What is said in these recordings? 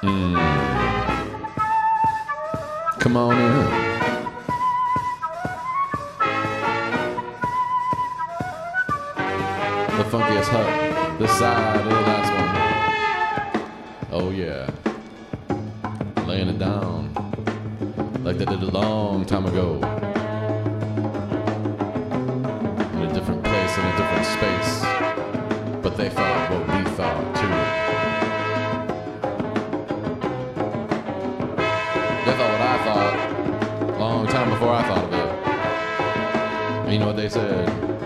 Come on in. The funkiest hut, this side of the last one. Oh yeah. Laying it down like they did a long time ago. In a different place, in a different space. But they thought what you know what they said?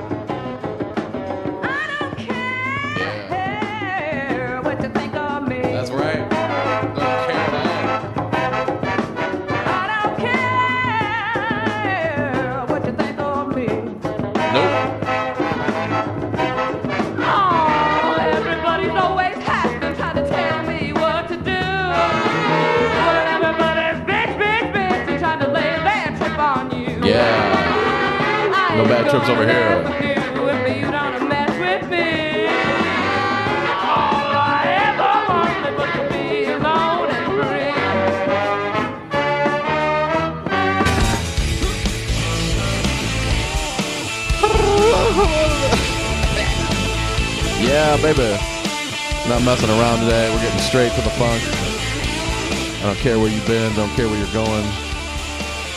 Yeah, baby. Not messing around today. We're getting straight to the funk. I don't care where you've been, don't care where you're going.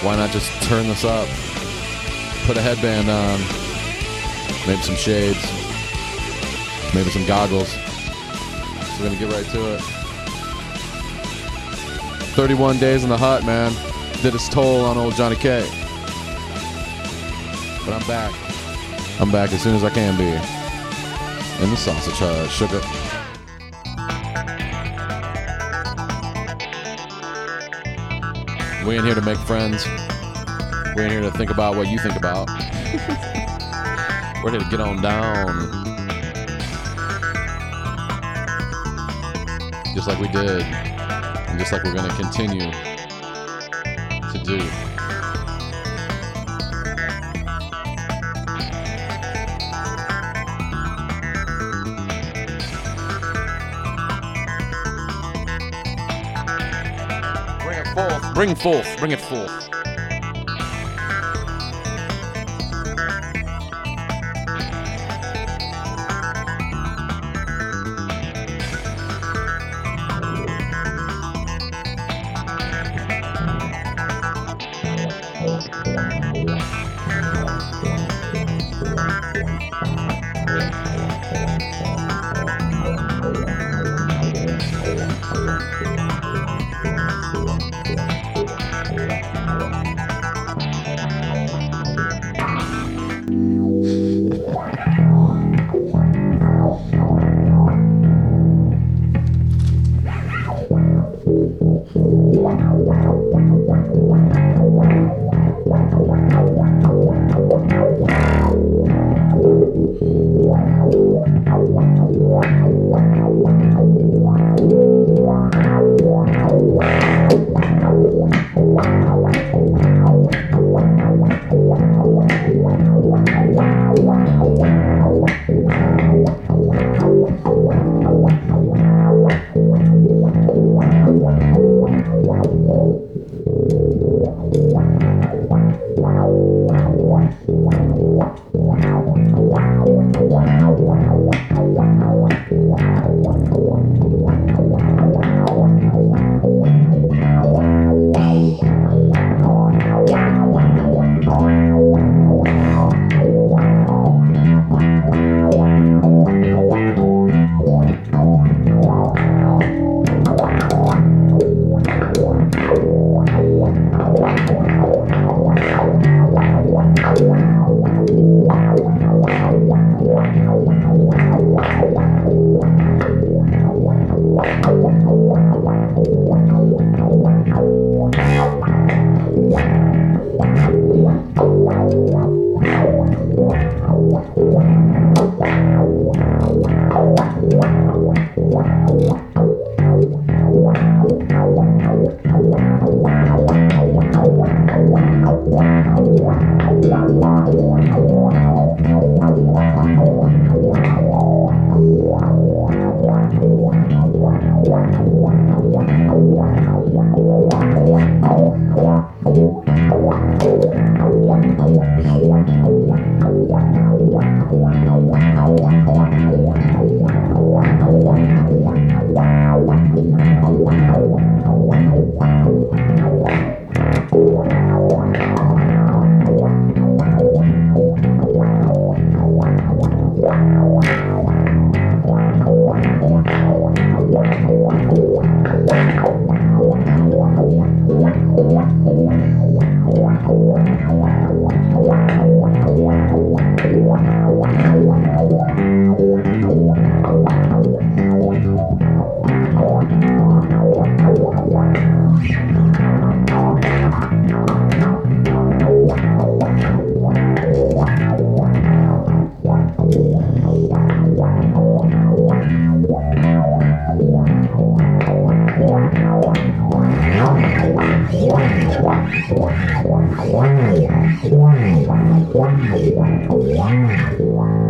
Why not just turn this up? Put a headband on, maybe some shades, maybe some goggles. So we're gonna get right to it. 31 days in the hut, man. Did its toll on old Johnny K. But I'm back. I'm back as soon as I can be in the sausage hut. Sugar. We ain't here to make friends. We ain't here to think about what you think about. We're here to get on down. Just like we did. And just like we're going to continue to do. Bring forth. Bring it forth. Thank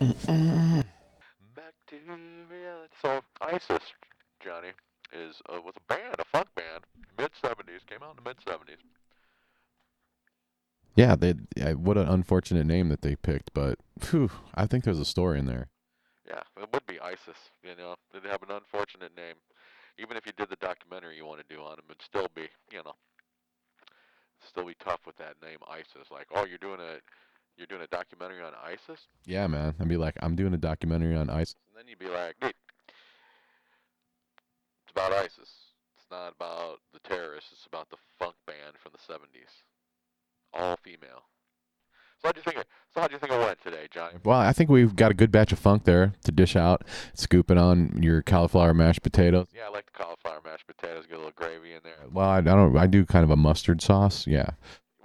Back to reality. So ISIS, Johnny, is uh, was a band, a funk band, mid '70s. Came out in the mid '70s. Yeah, they. Yeah, what an unfortunate name that they picked, but phew, I think there's a story in there. Yeah, it would be ISIS. You know, they'd have an unfortunate name. Even if you did the documentary you want to do on them, it'd still be, you know, still be tough with that name ISIS. Like, oh, you're doing a, you're doing a documentary on ISIS, Yeah, man. I'd be like, I'm doing a documentary on ISIS. and then you'd be like, "Neat. it's about ISIS. It's not about the terrorists. It's about the funk band from the '70s, all female. So how do you think? It, so how do you think it went today, Johnny? Well, I think we've got a good batch of funk there to dish out. Scoop it on your cauliflower mashed potatoes. Yeah, I like the cauliflower mashed potatoes. Get a little gravy in there. Well, I, I don't. I do kind of a mustard sauce. Yeah.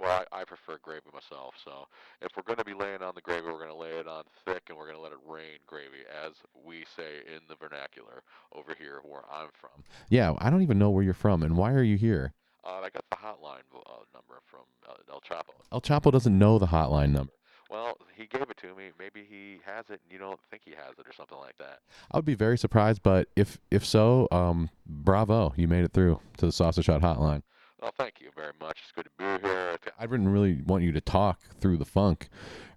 Well, I, I prefer gravy myself. So if we're going to be laying on the gravy, we're going to lay it on thick, and we're going to let it rain gravy, as we say in the vernacular over here where I'm from. Yeah. I don't even know where you're from and why are you here? Uh, I got the hotline uh, number from uh, El Chapo. El Chapo doesn't know the hotline number. Well, he gave it to me. Maybe he has it, and you don't think he has it, or something like that. I would be very surprised, but if if so, um, bravo, you made it through to the Sausage Hut Hotline. Well, thank you very much. It's good to be here. I didn't really want you to talk through the funk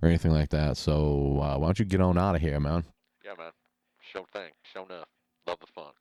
or anything like that. So uh, why don't you get on out of here, man? Yeah, man. Show thing. Show enough. Love the fun.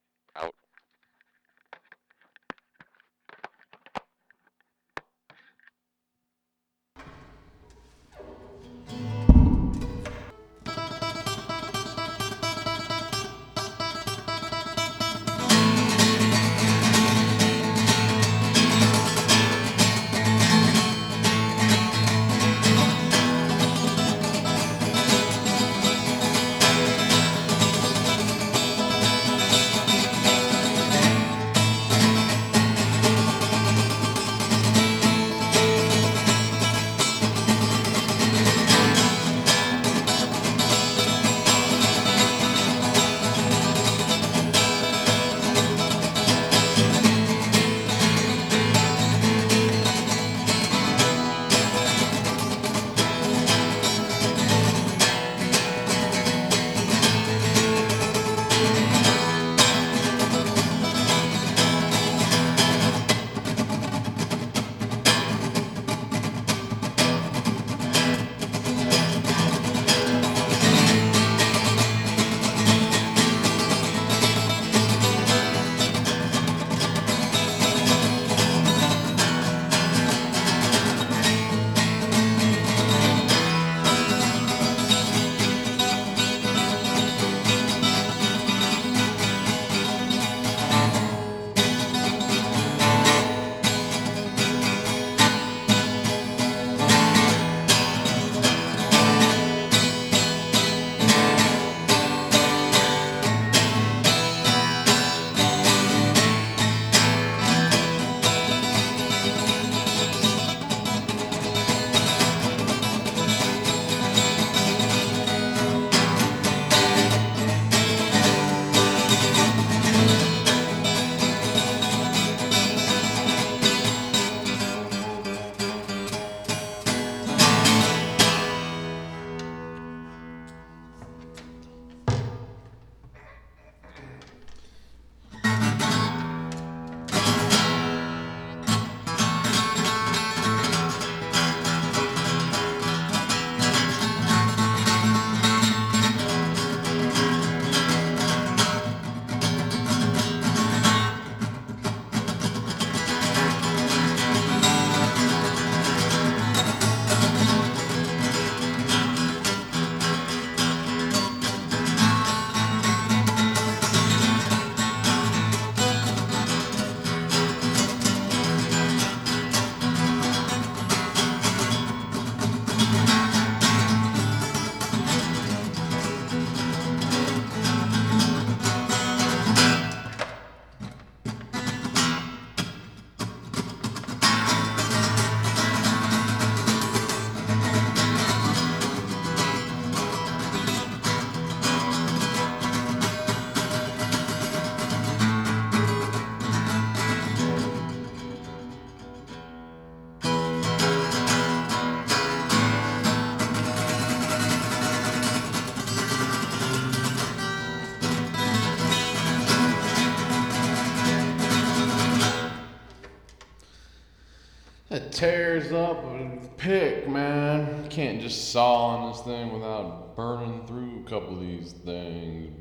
Tears up a pick, man. Can't just saw on this thing without burning through a couple of these things.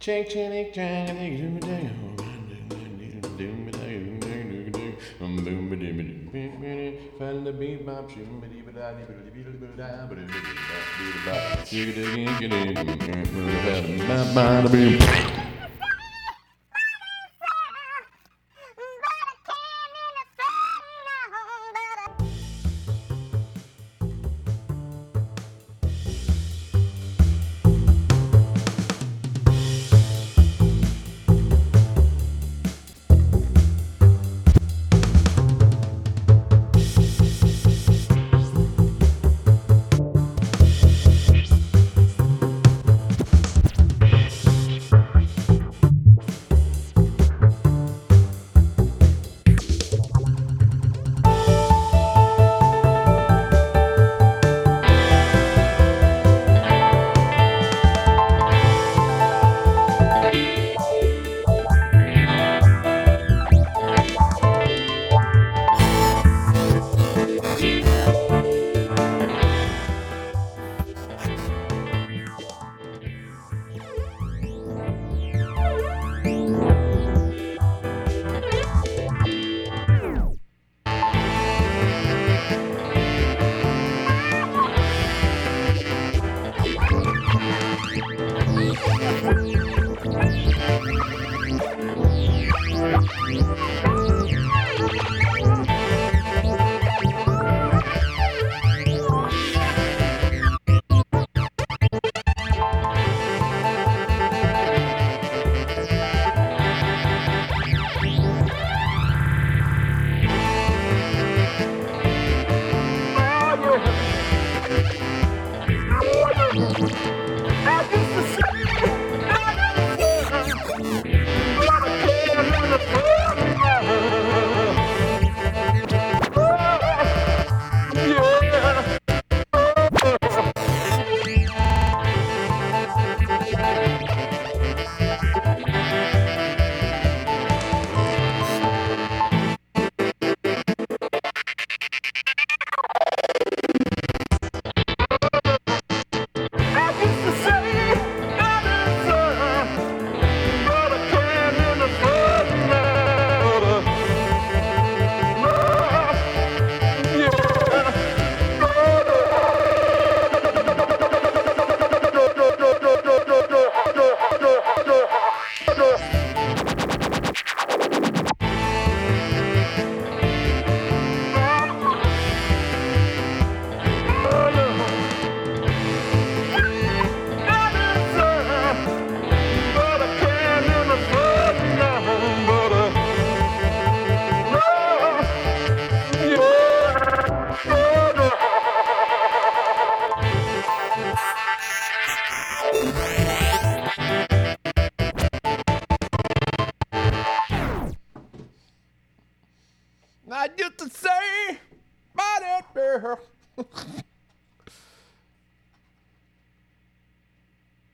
Chink chink chink.